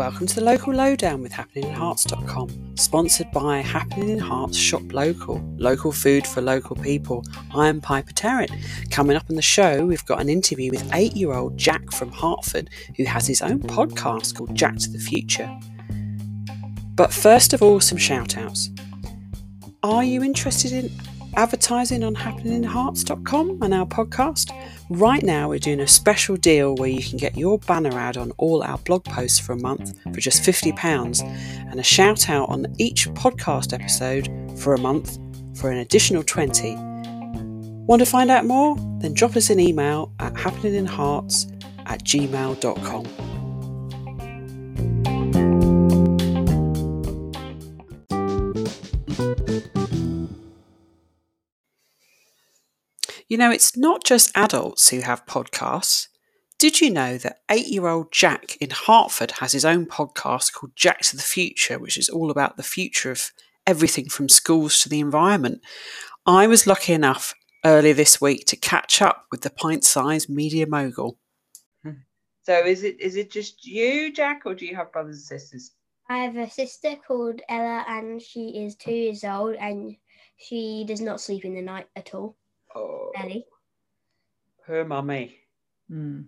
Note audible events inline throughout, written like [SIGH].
Welcome to the Local Lowdown with HappeningInHerts.com, sponsored by Happening in Herts Shop Local, local food for local people. I am Piper Tarrant. Coming up on the show, we've got an interview with eight year old Jack from Hertford, who has his own podcast called Jack to the Future. But first of all, some shout outs. Are you interested in advertising on happeninginherts.com and our podcast? Right now, we're doing a special deal where you can get your banner ad on all our blog posts for a month for just £50 and a shout out on each podcast episode for a month for an additional 20 Want to find out more? Then drop us an email at happeninginherts at gmail.com. You know, it's not just adults who have podcasts. Did you know that eight year old Jack in Hertford has his own podcast called Jack to the Future, which is all about the future of everything from schools to the environment? I was lucky enough earlier this week to catch up with the pint sized media mogul. Hmm. So is it is it just you, Jack, or do you have brothers and sisters? I have a sister called Ella, and she is two years old, and she does not sleep in the night at all. Oh, Ellie. her mummy. Mm.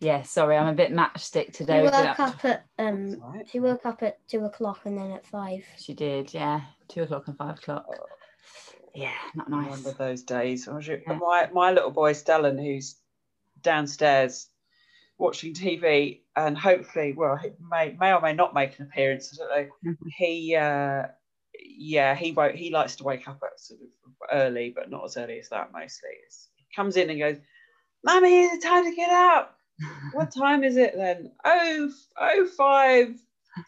Yeah, sorry, I'm a bit matchstick today. She today. woke up- up at um. Right. She woke up at two o'clock and then at five. She did, yeah. Two o'clock and five o'clock. Yeah, not I nice. remember those days. I was- Yeah. My my little boy Stellan, who's downstairs watching TV, and hopefully, well, he may may or may not make an appearance. I don't know. Mhm. He, uh, yeah, he won't. He likes to wake up at sort of early, but not as early as that. Mostly, It's- he comes in and goes, "Mummy, it's time to get up." [LAUGHS] what time is it then? Oh, oh, five,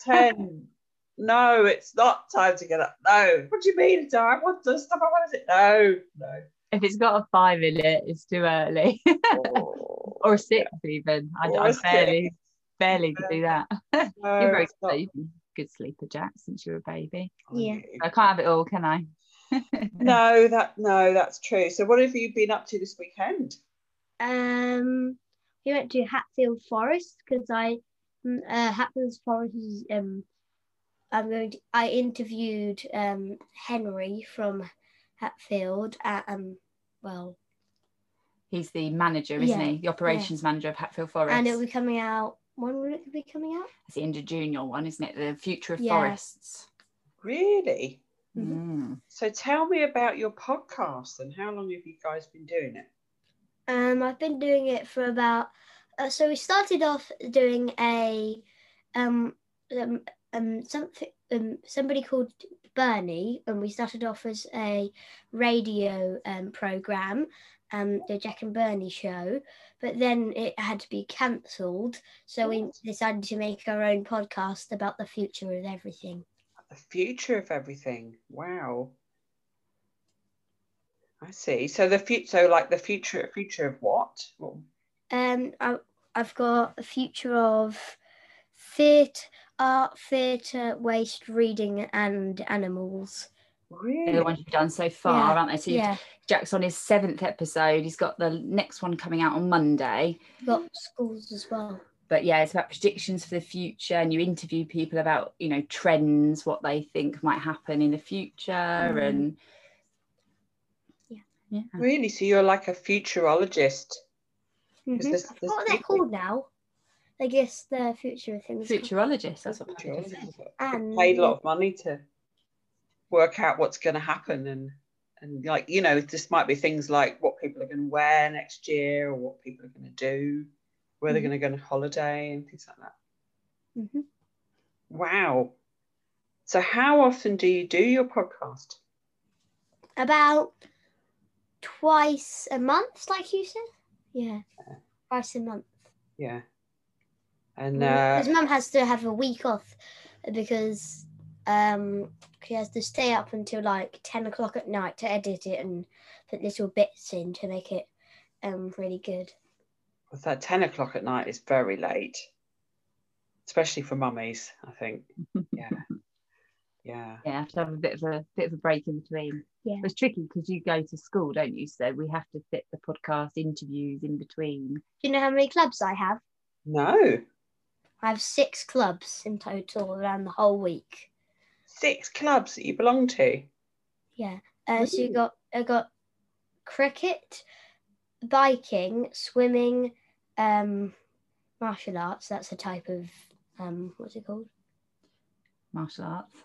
ten. [LAUGHS] no, it's not time to get up. No. What do you mean? I want to stop. What is it? No, no. If it's got a five in it, it's too early. Oh, [LAUGHS] or a six even. I, I barely barely could do that. no, You're very. Good. You've been a good sleeper, Jack, since you were a baby. Yeah. I can't have it all, can I? [LAUGHS] No, that no, that's true. So, what have you been up to this weekend? Um, we went to Hatfield Forest because I, mm, uh, Hatfield Forest is um, I'm going to. I interviewed um Henry from Hatfield at um, well, He's the manager, isn't Yeah, he? The operations manager of Hatfield Forest. and it'll be coming out. When will it be coming out? It's the Inter Junior one, isn't it? The future of Yeah. forests. Really? Mm. So, tell me about your podcast and how long have you guys been doing it? Um, I've been doing it for about. Uh, so we started off doing a, um, um, um, something, um, somebody called Bernie, and we started off as a radio um program, um, the Jack and Bernie show. But then it had to be cancelled, so we decided to make our own podcast about the future of everything. The future of everything. Wow. I see. So the future, so like the future, future of what? Well, Um, I, I've got a future of theatre, art, theatre, waste, reading, and animals. They're really? the ones you've done so far, Yeah, aren't they? So Yeah, Jack's on his seventh episode. He's got the next one coming out on Monday. got schools as well. But yeah, it's about predictions for the future, and you interview people about you know trends, what they think might happen in the future, Mm. and Yeah. yeah. Really? So you're like a futurologist? Mhm. Is this- this what they're people- called now. I guess the future of things. Futurologist. That's what Patrick Futurologist. said. And Paid a lot of money to work out what's going to happen and and like you know this might be things like what people are going to wear next year or what people are going to do where they're Mhm. going to go on holiday and things like that Mhm. wow so how often do you do your podcast about twice a month, like you said. Yeah, twice a month. yeah and uh, Because mum has to have a week off because um she has to stay up until like ten o'clock at night to edit it and put little bits in to make it um really good. Well, that 10 o'clock at night is very late, especially for mummies, I think. [LAUGHS] Yeah. Yeah. Yeah, have to have a bit of a bit of a break in between. Yeah. It's tricky because you go to school, don't you? So we have to fit the podcast interviews in between. Do you know how many clubs I have? No. I have six clubs in total around the whole week. Six clubs that you belong to. Yeah. Uh, so you got I got cricket, biking, swimming, um, martial arts. That's a type of um, what's it called? Martial arts.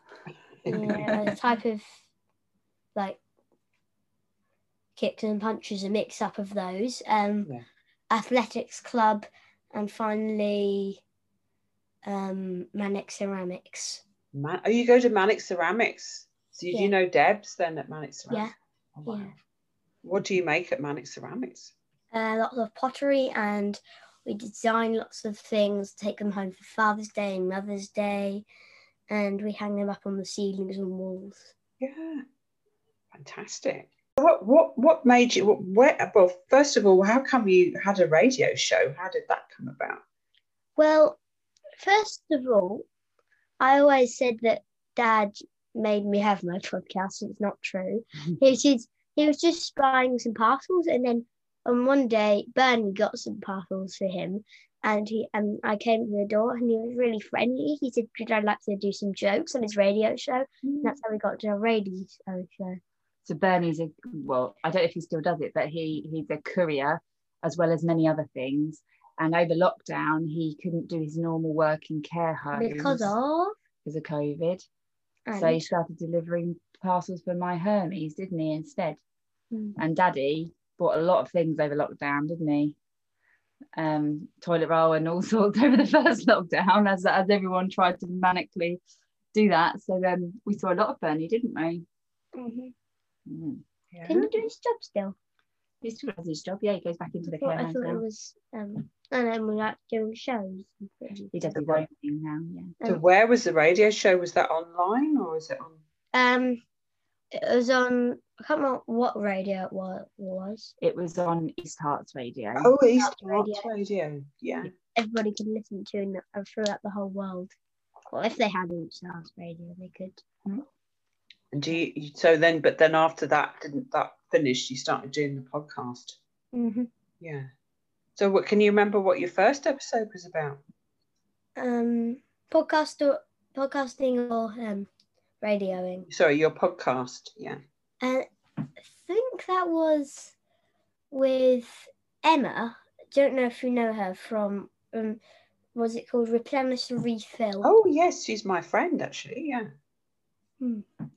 Yeah, a [LAUGHS] type of like kicks and punches, a mix up of those. Um, Yeah. athletics club, and finally, um, Manic Ceramics. Man- oh, you go to Manic Ceramics. So you do Yeah. know Debs then at Manic Ceramics? Oh, wow. Yeah. What do you make at Manic Ceramics? uh, lots of pottery and we design lots of things, take them home for Father's Day and Mother's Day, and we hang them up on the ceilings and walls. Yeah, fantastic. What what what made you? What, where? Well, first of all, how come you had a radio show? How did that come about? Well, first of all, I always said that Dad made me have my podcast. It's not true. [LAUGHS] he was just, he was just buying some parcels, and then on one day, Bernie got some parcels for him, and he and I came to the door, and he was really friendly. He said, "Would I like to do some jokes on his radio show?" And that's how we got to a radio show. So Bernie's a well, I don't know if he still does it, but he he's a courier as well as many other things. And over lockdown, he couldn't do his normal work in care homes Because of because of COVID. and, So he started delivering parcels for my Hermes, didn't he, instead? Mm. And Daddy bought a lot of things over lockdown, didn't he? Um, toilet roll and all [LAUGHS] sorts over the first lockdown, as as everyone tried to manically do that. So um, we saw a lot of Bernie, didn't we? Mhm. Mm. Can you do his job still? He still does his job. Yeah, he goes back into the I thought, care I thought now. it was um and then we like doing shows. and. He does his own thing now. Yeah. So Um, where was the radio show? Was that online or was it on? Um, it was on. I can't remember what radio it was. It was on East Herts Radio. Oh, East Herts Radio. Radio. Yeah. Everybody could listen to and uh, throughout the whole world. Well, if they had East House Radio, they could. And do you? you- So then, but then after that, didn't that finish? You started doing the podcast. Mm-hmm. Yeah. So what? Can you remember what your first episode was about? Um, podcast or podcasting or um, radioing. Sorry, your podcast. Yeah. And I think that was with Emma. Don't know if you know her from. Um, was it called Replenish and Refill? Oh yes, she's my friend actually. Yeah.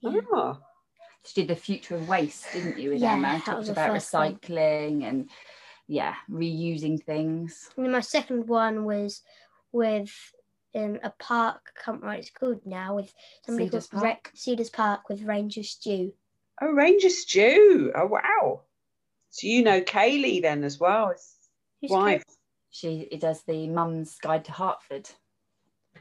Yeah. Ah. She did the future of waste, didn't you, with Yeah, Emma? that Talked was the about first one. recycling and yeah, reusing things. And my second one was with in a park. I can't remember what it's called now. With somebody Cedars called Re- Park? Cedars Park with Ranger Stu. Oh, Ranger Stu. Oh wow. So you know Kaylee then as well. His Who's wife. She does the Mum's Guide to Hertford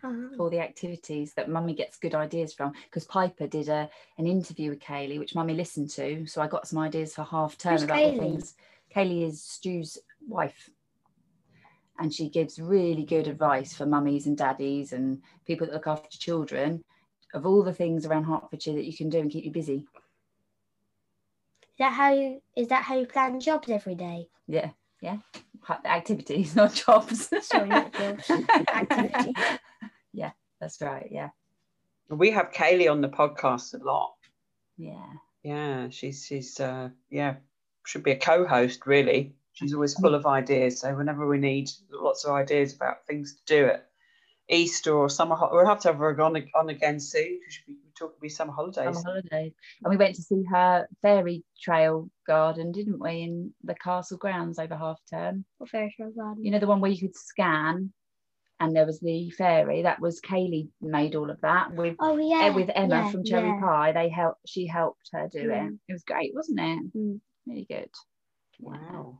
Kate? for all the activities that Mummy gets good ideas from. Because Piper did a an interview with Kaylee, which Mummy listened to. So I got some ideas for half term Who's about Kaylee? things. Kaylee is Stu's wife. And she gives really good advice for mummies and daddies and people that look after children of all the things around Hertfordshire that you can do and keep you busy. Is that how you? Is that how you plan jobs every day? Yeah, yeah. Activities, [LAUGHS] not jobs. Sorry, not jobs. [LAUGHS] Activities. Yeah, that's right. Yeah, We have Kaylee on the podcast a lot. yeah. Yeah, she's she's uh yeah, should be a co-host really. She's always full of ideas. So whenever we need lots of ideas about things to do at Easter or summer, ho- we'll have to have her on, on again soon because we talk about summer holidays. Summer holidays. And we went to see her fairy trail garden, didn't we, in the castle grounds over half term? Or fairy tale garden. You know, the one where you could scan and there was the fairy. That was Kaylee made all of that with oh eh, yeah. with Emma yeah, from Cherry yeah. Pie. They helped she helped her do Yeah. it. It was great, wasn't it? Mm. Really good. Wow.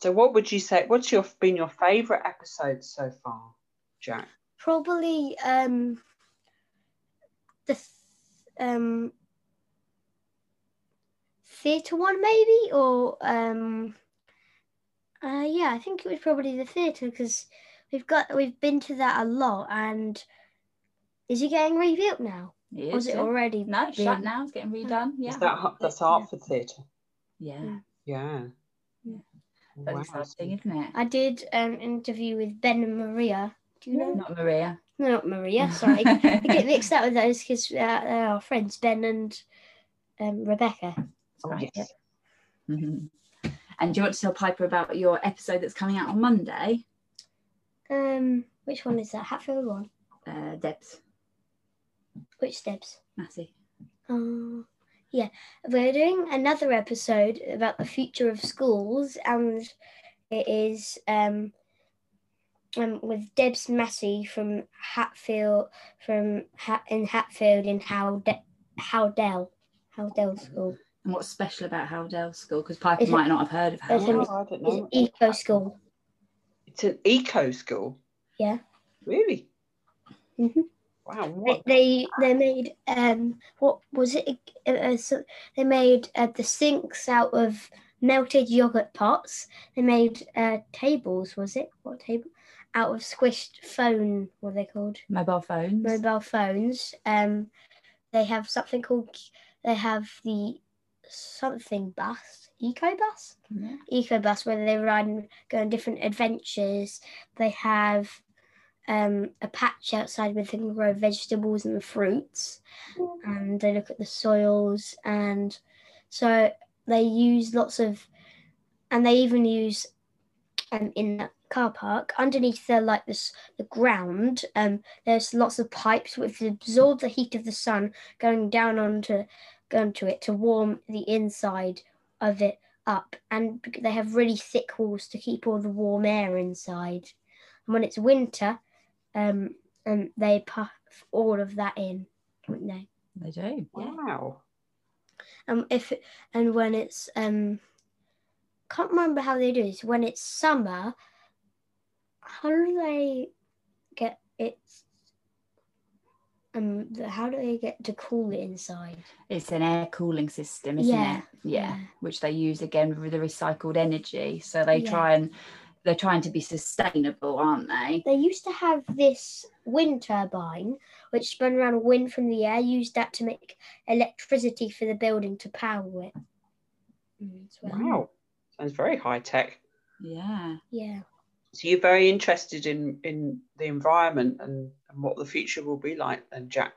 So what would you say? What's your been your favourite episode so far, Jack? Probably um the th- um theatre one maybe or um uh yeah I think it was probably the theatre because we've got we've been to that a lot and is it getting rebuilt now? It was it yeah. already No, it's shut been- now. It's getting redone. Yeah. Is that Har- that's Hertford Theatre? yeah. Yeah. Yeah. That's Wow. exciting, isn't it? I did an interview with Ben and Maria Do you know? Not Maria. No, not Maria. Sorry, I get [LAUGHS] mixed up with those because uh, they're our friends Ben and um, Rebecca. Oh, Right. yes. Mhm. And do you want to tell Piper about your episode that's coming out on Monday? Um, which one is that? Hatfield one. Uh, Debs, Which steps? Massey. Uh, yeah, we're doing another episode about the future of schools, and it is um, um with Debs Massey from Hatfield from Hat in Hatfield in Howde- Howe Dell Howdell School. And what's special about Howe Dell School? Because Piper Is it- might not have heard of is it- Howe Dell. Oh, I don't It's know. an eco school. It's an eco school. Yeah. Really? Mhm. Wow. They, What? they they made um what was it? Uh, uh, so they made uh, the sinks out of melted yogurt pots. They made uh, tables. Was it what table? Out of squished phone. What are they called? Mobile phones. Mobile phones. Um, they have something called. They have the something bus. Eco bus. Yeah. Eco bus where they ride and go on different adventures. They have um, a patch outside where they can grow vegetables and fruits, and they look at the soils, and so they use lots of, and they even use, um, in the car park underneath the like this the ground, um, there's lots of pipes which absorb the heat of the sun going down onto, going to it to warm the inside of it up and they have really thick walls to keep all the warm air inside and when it's winter um and they puff all of that in don't they They do. Yeah. Wow. um if and when it's um can't remember how they do this when it's summer how do they get it um how do they get to cool it inside It's an air cooling system, isn't Yeah, it? Yeah. yeah. Which they use again with the recycled energy. So they Yeah. try and they're trying to be sustainable, aren't they? They used to have this wind turbine which spun around wind from the air, used that to make electricity for the building to power it. Mm, well. Wow. Sounds very high tech. Yeah. Yeah. So you're very interested in in the environment and, and what the future will be like then, Jack.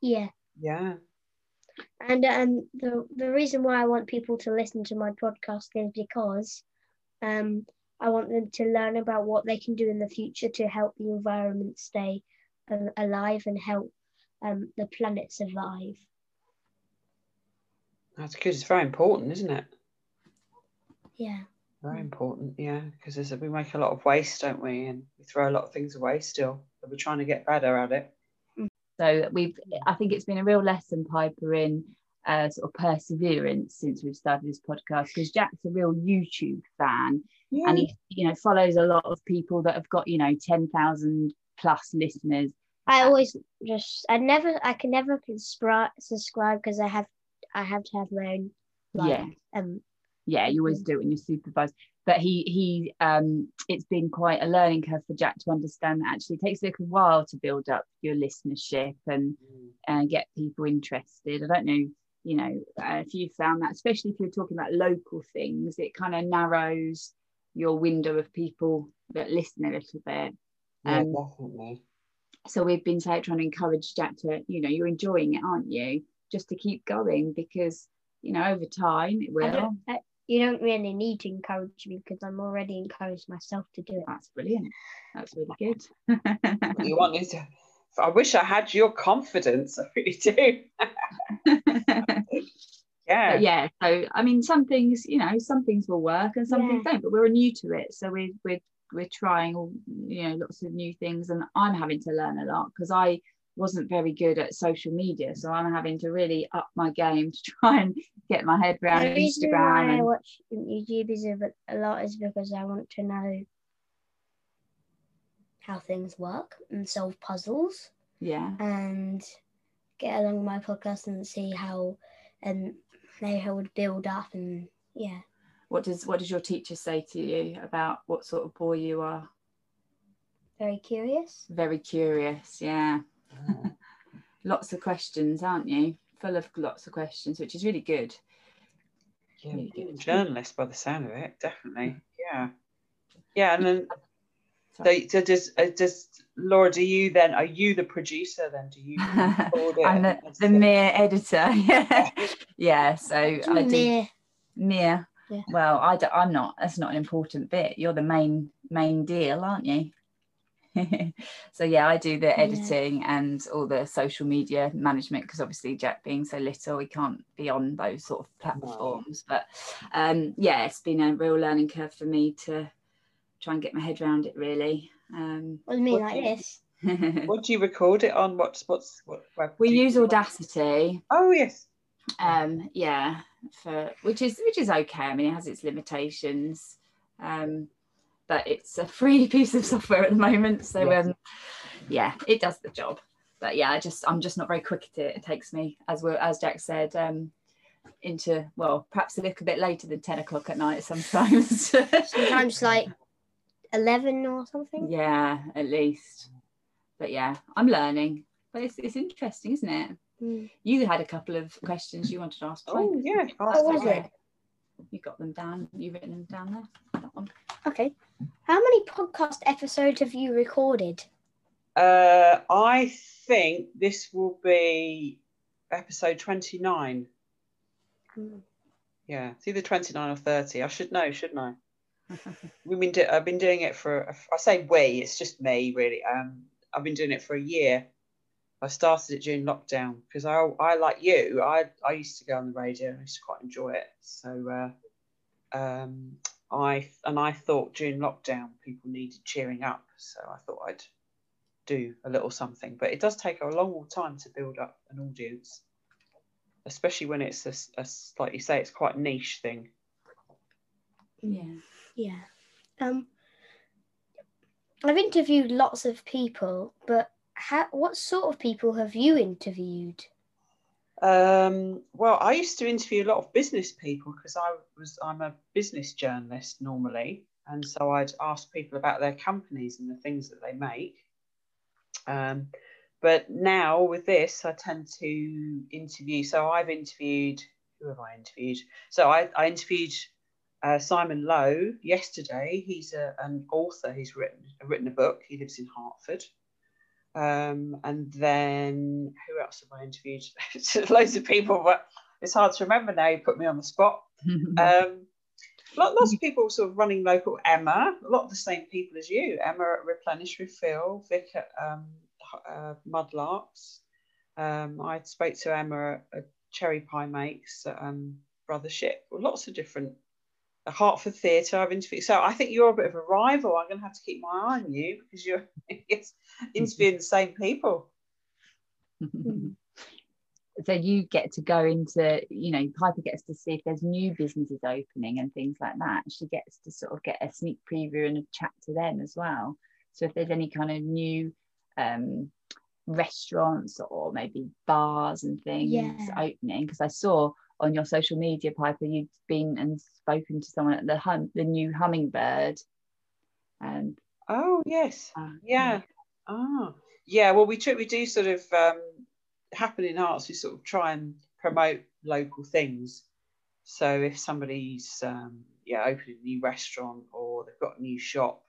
Yeah. Yeah. And um, the the reason why I want people to listen to my podcast is because um, I want them to learn about what they can do in the future to help the environment stay alive and help um, the planet survive. That's good. It's very important, isn't it? Yeah. Very Mm. important, yeah, because we make a lot of waste, don't we? And we throw a lot of things away still. But we're trying to get better at it. So we've I think it's been a real lesson, Piper, in uh, sort of perseverance since we've started this podcast because Jack's a real YouTube fan Yeah. and he you know follows a lot of people that have got you know 10,000 plus listeners I always just I never I can never subscribe subscribe because I have I have to have my own like, Yeah. um yeah you always do it when you're supervised but he he um it's been quite a learning curve for jack to understand that actually it takes a little while to build up your listenership and and get people interested i don't know you know uh, if you found that especially if you're talking about local things it kind of narrows your window of people that listen a little bit Yeah, um, definitely. so we've been trying to encourage Jack to, you know, you're enjoying it, aren't you? Just to keep going because, you know, over time it will. Don't, I, you don't really need to encourage me because I'm already encouraged myself to do it. That's brilliant. That's really good. what You want me to? I wish I had your confidence. [LAUGHS] I really do. [LAUGHS] Yeah. But yeah, so I mean, some things, you know, some things will work and some Yeah. things don't. But we're new to it, so we're we're we're trying all, you know, lots of new things, and I'm having to learn a lot because I wasn't very good at social media, so I'm having to really up my game to [LAUGHS] try and get my head around the reason why Instagram. I And, watch YouTube a, lot is because I want to know how things work and solve puzzles yeah, and get along my podcast and see how um they how would build up and yeah. what does what does your teacher say to you about what sort of boy you are? Very curious. Very curious, yeah. Lots of questions, aren't you? Full of lots of questions, which is really good. Yeah, Really good. journalist by the sound of it, definitely. Yeah. Yeah, and then So- so, so does uh, does Laura, do you then? Are you the producer then? Do you? [LAUGHS] record it I'm the, the mere editor. [LAUGHS] Yeah, [LAUGHS] yeah. So I do Meh. mere. Yeah. Well, I d- I'm not. That's not an important bit. You're the main main deal, aren't you? [LAUGHS] so yeah, I do the Yeah. editing and all the social media management because obviously Jack being so little, he can't be on those sort of platforms. But um, yeah, it's been a real learning curve for me to try and get my head around it. Really. Um, What do you mean What like you- this? [LAUGHS] What do you record it on? What's what's what? web we use? Audacity. Oh yes. um yeah for which is which is okay i mean it has its limitations um but it's a free [LAUGHS] piece of software at the moment so Yes. um yeah it does the job but yeah i just i'm just not very quick at it it takes me as well as jack said um into well perhaps a little bit later than 10 o'clock at night [LAUGHS] sometimes Sometimes like 11 or something. yeah at least but yeah i'm learning but it's, it's interesting isn't it Mm. you had a couple of questions you wanted to ask Oh Troy. yeah. What was it? you got them down you've written them down there that one Okay. How many podcast episodes have you recorded? Uh, I think this will be episode twenty nine. Mm. Yeah, it's either twenty nine or thirty. I should know, shouldn't I? [LAUGHS] We've been do- I've been doing it for I say we, it's just me really. Um, I've been doing it for a year. I started it during lockdown because I, I like you. I, I used to go on the radio and I used to quite enjoy it. So uh, um, I and I thought during lockdown people needed cheering up. So I thought I'd do a little something. But it does take a long time to build up an audience, especially when it's a, s- a s- like you say, it's quite a niche thing. yeah Yeah. Um, I've interviewed lots of people, but how, what sort of people have you interviewed? Um, well, I used to interview a lot of business people because I was I'm a business journalist normally, and so I'd ask people about their companies and the things that they make. Um, but now with this, I tend to interview. So I've interviewed who have I interviewed? So I, I interviewed uh, Simon Lowe yesterday. He's a, an author. He's written written a book. He lives in Hertford. Um, and then who else have I interviewed? [LAUGHS] Loads of people, but it's hard to remember now. You put me on the spot. [LAUGHS] Um, lot- lots of people sort of running local. Emma, a lot of the same people as you. Emma at Replenish Refill, Vic at um, uh, Mudlarks. Um, I spoke to Emma at, at Cherry Pie Makes, at, um, Brother Well, lots of different. The Hertford Theatre I've interviewed. So I think you're a bit of a rival. I'm going to have to keep my eye on you because you're [LAUGHS] interviewing the same people. [LAUGHS] so you get to go into you know piper gets to see if there's new businesses opening and things like that she gets to sort of get a sneak preview and a chat to them as well so if there's any kind of new um restaurants or maybe bars and things Yeah. opening because i saw on your social media piper you'd been and spoken to someone at the hum the new hummingbird and Oh yes, uh, yeah. Ah, yeah. Well, we tr- we do sort of um, happening arts. We sort of try and promote local things. So if somebody's um, yeah opening a new restaurant or they've got a new shop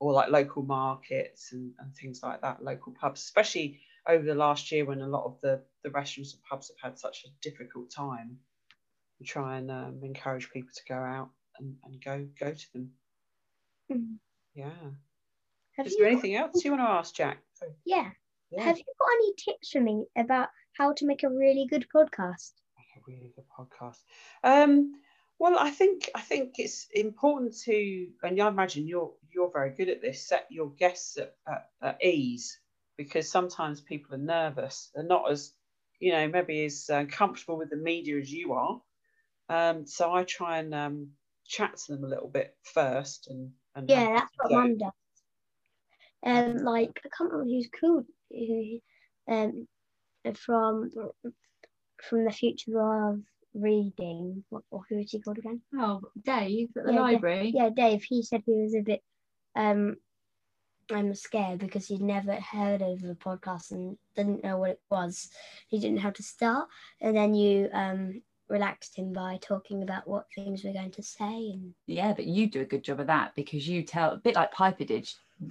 or like local markets and, and things like that, local pubs, especially over the last year when a lot of the, the restaurants and pubs have had such a difficult time, we try and um, encourage people to go out and, and go go to them. Mm. Yeah. Have Is there got- anything else you want to ask, Jack? Yeah. Yeah. Have you got any tips for me about how to make a really good podcast? a really good podcast. Um, well, I think I think it's important to, and I imagine you're you're very good at this. Set your guests at, at, at ease because sometimes people are nervous. They're not as, you know, maybe as uh, comfortable with the media as you are. Um, so I try and um, chat to them a little bit first, and, and Yeah, that's what Mum does. Um, like I can't remember who's called who, um, from from the future of reading. What, or who is he called again? oh dave at the Yeah, yeah. library Yeah, Dave. He said he was a bit um, I'm scared because he'd never heard of the podcast and didn't know what it was. He didn't know how to start, and then you um relaxed him by talking about what things we're going to say and Yeah, but you do a good job of that because you tell a bit like Piper did.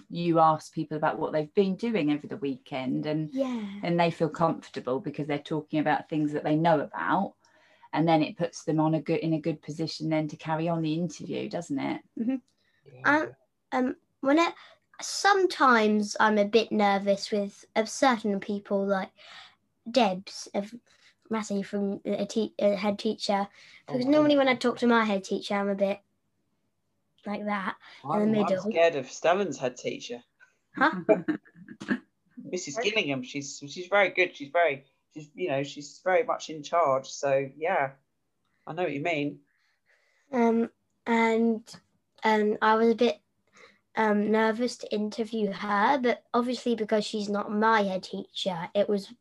You ask people about what they've been doing over the weekend, and yeah and they feel comfortable because they're talking about things that they know about, and then it puts them on a good in a good position then to carry on the interview, doesn't it? Um, um, when it sometimes I'm a bit nervous with of certain people like Debs of Massey from a, te- a head teacher because Oh, normally when I talk to my head teacher I'm a bit like that. I'm, in the middle. I'm scared of Stellan's head teacher, Huh? [LAUGHS] Mrs. Gillingham. She's she's very good. She's very she's you know she's very much in charge. So yeah, I know what you mean. Um, and um, I was a bit um, nervous to interview her, but obviously because she's not my head teacher, it was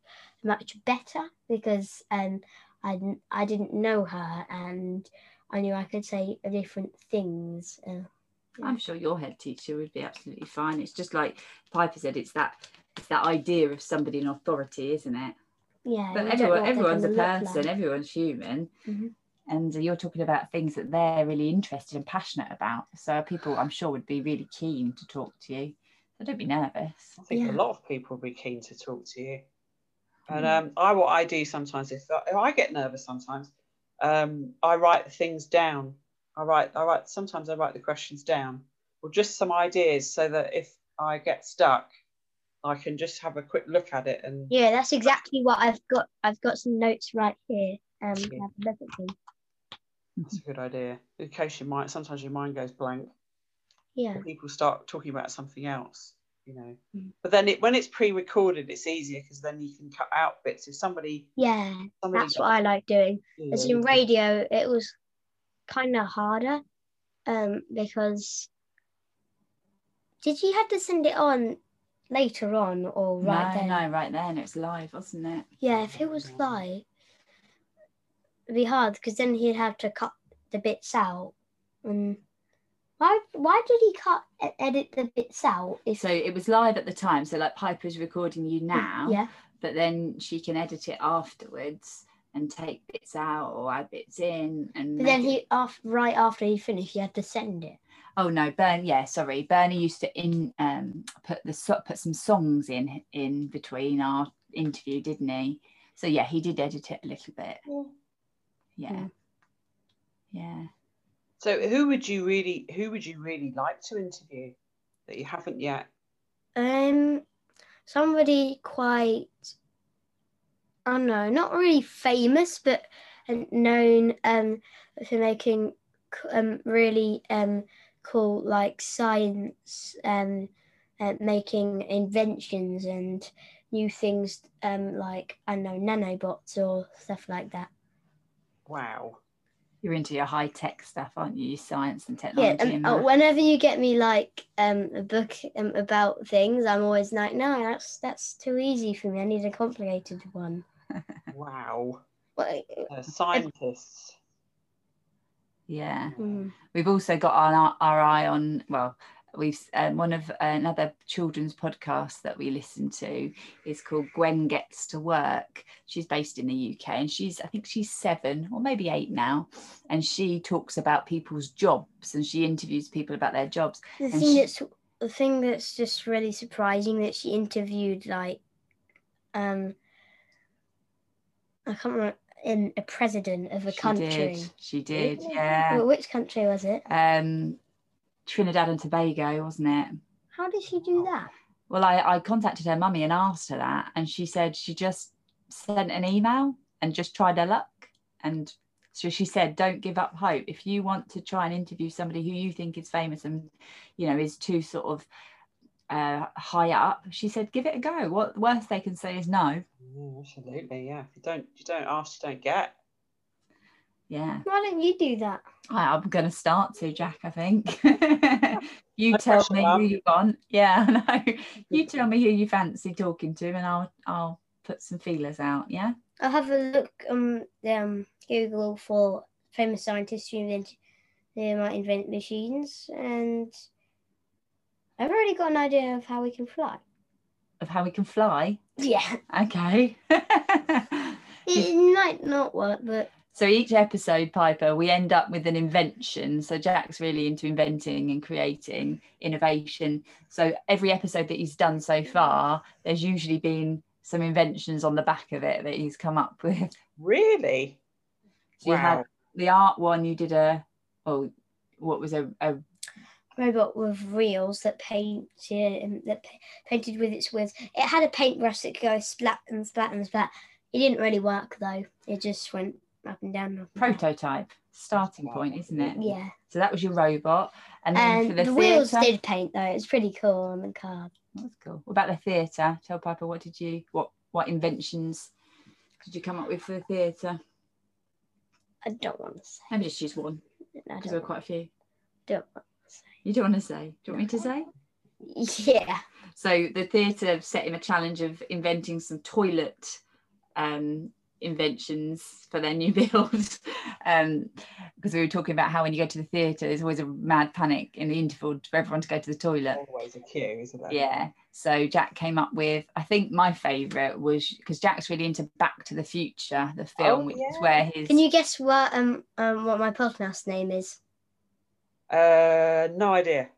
much better because um, I didn't I didn't know her and I knew I could say different things. Uh, I'm sure your head teacher would be absolutely fine. It's just like Piper said, it's that it's that idea of somebody in authority, isn't it? yeah, But you don't know everyone, everyone's a person, like. everyone's human. Mhm. And you're talking about things that they're really interested and passionate about. So people, I'm sure, would be really keen to talk to you. So don't be nervous. I think Yeah. a lot of people would be keen to talk to you. And Mm. um, I what I do sometimes if I, if I get nervous sometimes, um, I write things down. I write I write sometimes I write the questions down or just some ideas so that if I get stuck, I can just have a quick look at it and Yeah, that's exactly what I've got. I've got some notes right here. Um, Yeah. have a look that's a good idea. In case your mind sometimes your mind goes blank. Yeah. People start talking about something else, you know. Mm. But then it, when it's pre-recorded, it's easier because then you can cut out bits. If somebody Yeah, somebody that's what I like doing. Yeah, As in radio, it was kind of harder um, because did you have to send it on later on or right no, then? no, right then. It's live, wasn't it? Yeah, if it was live, it'd be hard because then he'd have to cut the bits out. And why? Why did he cut edit the bits out? If So it was live at the time. So like Piper's recording you now, yeah, but then she can edit it afterwards and take bits out or add bits in. And but then make it- he off right after he finished, he had to send it. Oh no, Bern. Yeah, sorry. Bernie used to in um put the put some songs in in between our interview, didn't he? So yeah, he did edit it a little bit. Yeah, Yeah. yeah. So who would you really who would you really like to interview that you haven't yet? Um, somebody quite, I don't know, not really famous, but uh, known um for making um really um cool like science um uh, making inventions and new things um like I don't know nanobots or stuff like that. Wow. You're into your high tech stuff, aren't you? Science and Yeah, technology. and and uh, whenever you get me like um a book um, about things, I'm always like, no, that's that's too easy for me. I need a complicated one. [LAUGHS] Wow. Well, Uh, scientists. yeah. mm, We've also got our, our eye on, well, we've um, one of another children's podcast that we listen to is called Gwen Gets to Work. She's based in the UK and she's, I think she's seven or maybe eight now. And she talks about people's jobs and she interviews people about their jobs. the And thing she- that's the thing that's just really surprising that she interviewed like um I can't remember in a president of a she country. did. She did. Yeah. Well, which country was it? Um, Trinidad and Tobago, wasn't it? How did she do that? Well, I, I contacted her mummy and asked her that, and she said she just sent an email and just tried her luck. And so she said, don't give up hope. If you want to try and interview somebody who you think is famous and, you know, is too sort of uh, high up, she said, give it a go. What worst they can say is no. Yeah, absolutely. Yeah. If you don't you don't ask, you don't get. Yeah, Why don't you do that? I, I'm going to start to, Jack, I think. [LAUGHS] you No tell me Mum. who you want. Yeah, [LAUGHS] I. You tell me who you fancy talking to, and I'll I'll put some feelers out. Yeah. I'll have a look on um, Google for famous scientists who invent they might invent machines, and I've already got an idea of how we can fly. Of how we can fly. Yeah, Okay. [LAUGHS] it, it might not work, but So each episode, Piper, we end up with an invention. So Jack's really into inventing and creating innovation. So every episode that he's done so far, there's usually been some inventions on the back of it that he's come up with. [LAUGHS] Really? So you had Wow. the art one, you did a oh what was a, a robot with reels that painted um, that painted with its with it had a paintbrush that could go splat and splat and splat. It didn't really work though. It just went up and down. Up and down. prototype starting point, isn't it? Yeah, So that was your robot. And then for and the, the, wheels did paint though. It's pretty cool on the car. that's cool. What about the theatre? Tell Piper what did you what what inventions did you come up with for the theatre? I don't want to say. Maybe just choose one I because there don't, are quite a few. don't want to say. You don't want to say? Do you want me to say? to [LAUGHS] say. Yeah. So the theatre set him a challenge of inventing some toilet um, inventions for their new [LAUGHS] build. um, because we were talking about how when you go to the theatre, there's always a mad panic in the interval for everyone to go to the toilet. Always a queue, isn't there? Yeah. So Jack came up with, I think my favourite was because Jack's really into Back to the Future, the film, Oh, which is where his Can you guess what um um what my podcast name is? Uh, no idea.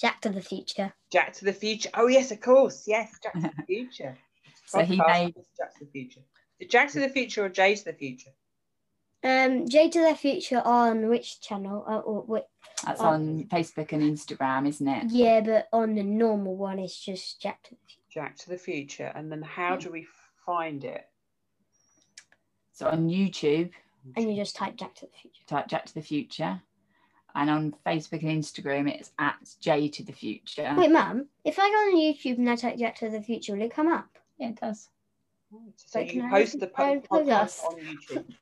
Jack to the Future. Jack to the Future. Oh yes, of course. Yes, Jack to the [LAUGHS] Future. So he made- Jack to the Future. Is Jack to the Future or Jay to the Future? Um, J to the Future on which channel? Uh, or, whi- that's Oh. on Facebook and Instagram, isn't it? yeah, but on the normal one, it's just Jack to the Future. Jack to the Future. And then how do we find it? So on YouTube, And you just type Jack to the Future. type Jack to the Future. And on Facebook and Instagram, it's at J to the Future. Wait, Mum, if I go on YouTube and I type Jack to the Future, will it come up? Yeah, it does. So But you I post the po- podcast podcast? on YouTube. [LAUGHS]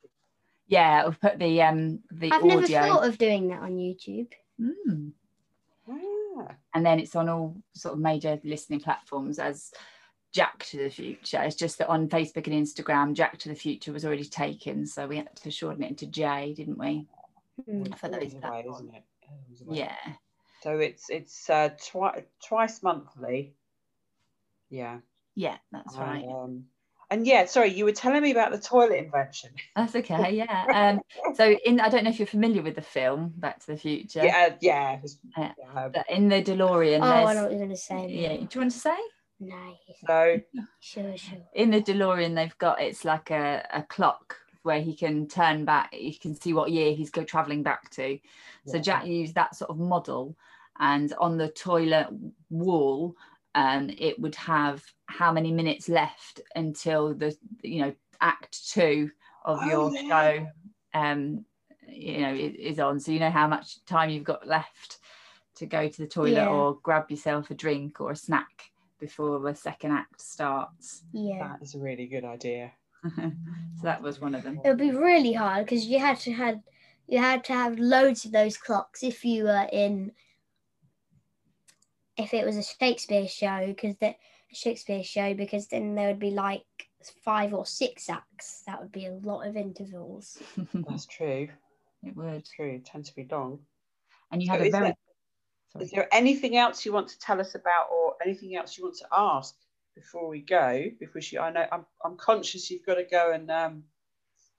Yeah, we'll put the um the I've audio. never thought of doing that on YouTube. Mm. Ah, And then it's on all sort of major listening platforms as Jack to the Future. It's just that on Facebook and Instagram, Jack to the Future was already taken, so we had to shorten it into J, didn't we? Hmm. For those always a way, platforms. isn't it? Always a way. Yeah. So it's it's uh, twi- twice monthly. Yeah. Yeah, that's right. Um, and yeah, sorry, you were telling me about the toilet invention. [LAUGHS] That's okay. Yeah. Um. So in, I don't know if you're familiar with the film Back to the Future. Yeah, yeah. Yeah. yeah. But in the DeLorean, Oh, I know there's what you're going to say. yeah. Do you want to say? Nice. So Sure, sure. in the DeLorean, they've got it's like a, a clock where he can turn back. You can see what year he's go traveling back to. So Jack used that sort of model, and on the toilet wall, um, it would have how many minutes left until the you know act two of Oh, your yeah. show, um, you know, i- is on. So you know how much time you've got left to go to the toilet Yeah. or grab yourself a drink or a snack before the second act starts. Yeah. that is a really good idea. [LAUGHS] so that was one of them. It would be really hard because you had to had you had to have loads of those clocks if you were in if it was a Shakespeare show because the Shakespeare show because then there would be like five or six acts. That would be a lot of intervals. [LAUGHS] That's true. it would. True. It tends to be long. And you So had a is very there- Is there anything else you want to tell us about, or anything else you want to ask before we go? Before she, I know I'm, I'm conscious you've got to go and, um,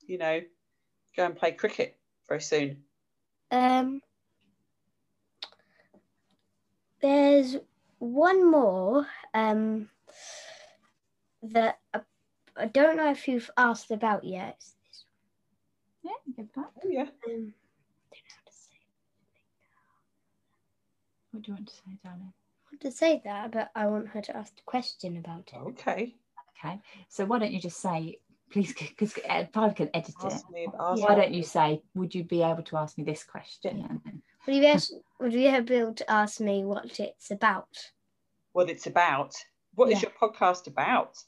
you know, go and play cricket very soon. Um, there's one more um, that I, I don't know if you've asked about yet. Yeah, give that. Oh yeah. Um, don't know how to say. What do you want to say, darling? I want to say that, but I want her to ask a question about it. Okay. Okay. So why don't you just say, please, because Piper can edit it. Me. Ask Why me. don't you say, would you be able to ask me this question? And then- Would you, able, would you be able to ask me what it's about? What it's about? What is Yeah. your podcast about?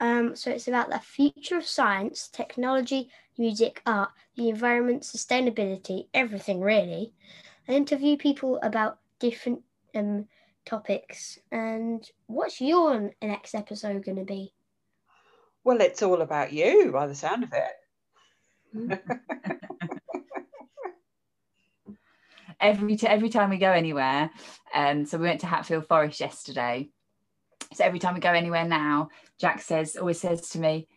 Um, so it's about the future of science, technology, music, art, the environment, sustainability, everything really. I interview people about different um, topics. And what's your next episode going to be? Well, it's all about you, by the sound of it. [LAUGHS] every t- every time we go anywhere, um, so we went to Hatfield Forest yesterday. So every time we go anywhere now, Jack says always says to me,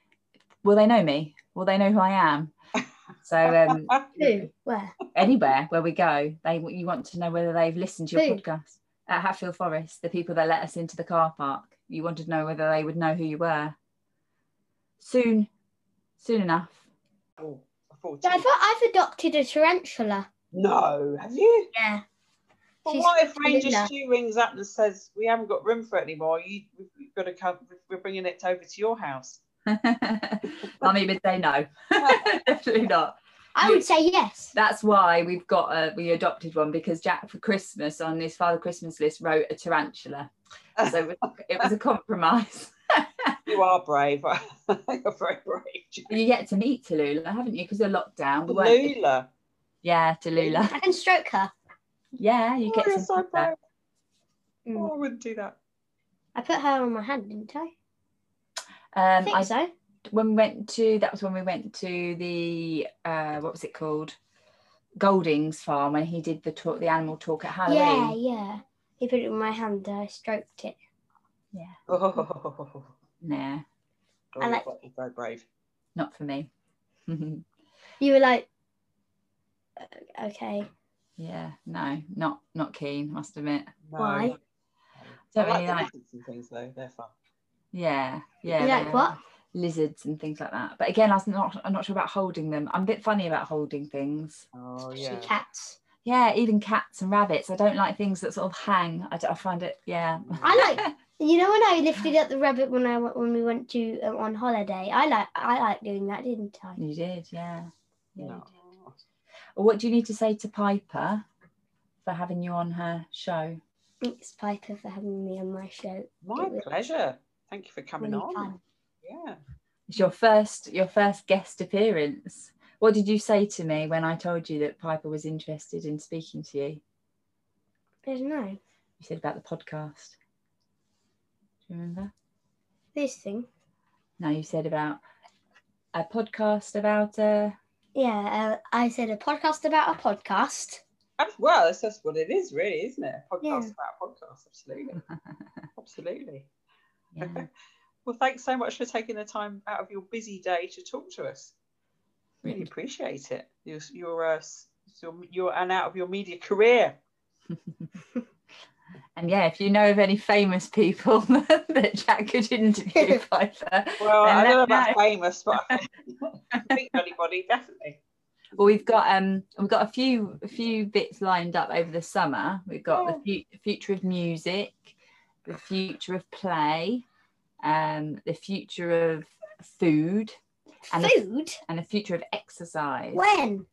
"Will they know me? Will they know who I am?" [LAUGHS] So um, Who? Where? anywhere where we go, they you want to know whether they've listened to your Who? podcast at Hatfield Forest. The people that let us into the car park, you wanted to know whether they would know who you were. Soon, soon enough. Oh, I I thought I've adopted a tarantula. No, have you? Yeah. But She's what if Ranger Linda. Stu rings up and says we haven't got room for it anymore? You, we've we've got to come. We're bringing it over to your house. [LAUGHS] Mummy would say no, [LAUGHS] definitely not. I would say yes. That's why we've got a we adopted one because Jack for Christmas on his Father Christmas list wrote a tarantula, [LAUGHS] so it was, it was a compromise. You are brave. You're very brave. you get to meet Tallulah, haven't you? Because of lockdown. we weren't- Lula. Yeah, Tallulah. I can stroke her. Yeah, you Oh, get you're to so meet her. Mm. Oh, I wouldn't do that. I put her on my hand, didn't I? I Um, think I, so. when we went to that was when we went to the uh, what was it called? Golding's farm when he did the talk, the animal talk at Yeah, Halloween. yeah. Yeah. He put it in my hand. And I stroked it. Yeah. [LAUGHS] Oh, Nah, I like- you're very brave. not for me. [LAUGHS] You were like, "Uh, okay. yeah, no, not not keen. Must admit. No. Why? Don't I like really the like. lizards and things though. They're fun. Yeah, yeah. You like what? Lizards and things like that. But again, I'm not. I'm not sure about holding them. I'm a bit funny about holding things. Oh Especially yeah. cats. Yeah, even cats and rabbits. I don't like things that sort of hang. I, I find it. Yeah. I like- [LAUGHS] You know when I lifted up the rabbit when I when we went to um, on holiday. I like I like doing that, didn't I? You did, yeah. yeah you No. Did. Well, what do you need to say to Piper for having you on her show? Thanks, Piper, for having me on my show. My It was pleasure. Thank you for coming really on. fun. Yeah. It's your first your first guest appearance. What did you say to me when I told you that Piper was interested in speaking to you? I don't know You said about the podcast. Do you remember? this thing. No, you said about a podcast about uh Yeah, uh, I said a podcast about a podcast. Ab- Well, that's just what it is, really, isn't it? A podcast Yeah. about a podcast. Absolutely. [LAUGHS] Absolutely. yeah. Well, thanks so much for taking the time out of your busy day to talk to us. Really appreciate it. You're, you're, uh, s- you're, you're and out of your media career. [LAUGHS] And yeah, if you know of any famous people [LAUGHS] that Jack could interview [LAUGHS] Piper, Well, I don't know let about know. famous, but [LAUGHS] I think anybody definitely. Well, we've got um we've got a few a few bits lined up over the summer. We've got the fu- future of music, the future of play, um, the future of food, and the, Food? and the future of exercise. When?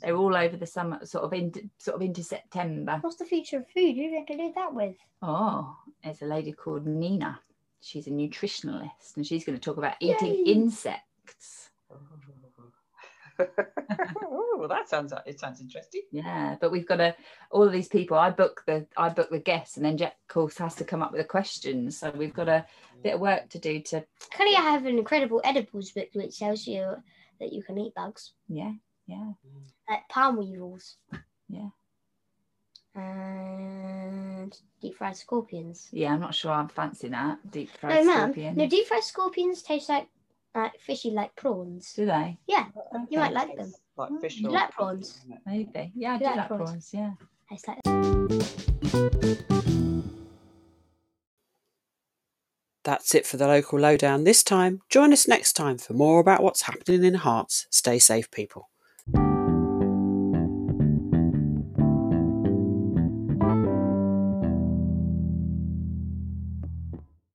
They're all over the summer, sort of into sort of into September. What's the future of food? Who are you going to do that with? Oh, there's a lady called Nina. She's a nutritionalist, and she's going to talk about eating Yay. insects. [LAUGHS] oh, well, that sounds it sounds interesting. Yeah, but we've got a all of these people. I book the I book the guests, and then Jack, of course, has to come up with the questions. So we've got a bit of work to do. To Currently, I have an incredible edibles book which tells you that you can eat bugs, yeah, yeah, like palm weevils. Yeah. And deep fried scorpions. yeah. I'm not sure I'm fancy that Deep fried ma'am. scorpion. No, deep fried scorpions taste like like fishy, like prawns. Do they? Yeah. You might like them. Like mm. fish. You like prawns? Maybe. Yeah, I You do like like prawns? prawns. Yeah. Tastes like That's it for the local lowdown this time. Join us next time for more about what's happening in Herts. Stay safe, people.